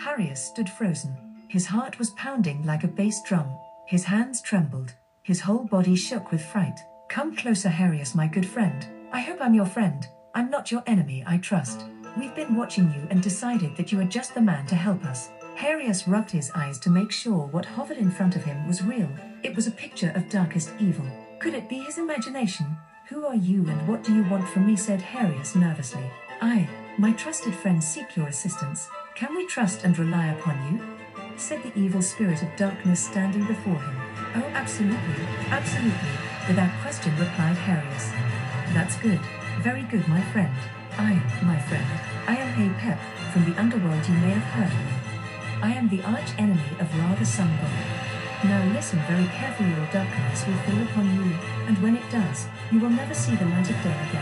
Harius stood frozen. His heart was pounding like a bass drum. His hands trembled. His whole body shook with fright. Come closer, Harius, my good friend. I hope I'm your friend. I'm not your enemy, I trust. We've been watching you and decided that you are just the man to help us. Harius rubbed his eyes to make sure what hovered in front of him was real. It was a picture of darkest evil. Could it be his imagination? Who are you and what do you want from me? said Harius nervously. I, my trusted friend, seek your assistance. Can we trust and rely upon you? said the evil spirit of darkness standing before him. Oh, absolutely, absolutely, without question replied Harius. That's good, very good, my friend. I, my friend, I am Apep, from the underworld you may have heard of. I am the arch enemy of Ra the Sun God. Now listen very carefully or darkness will fall upon you, and when it does, you will never see the light of day again.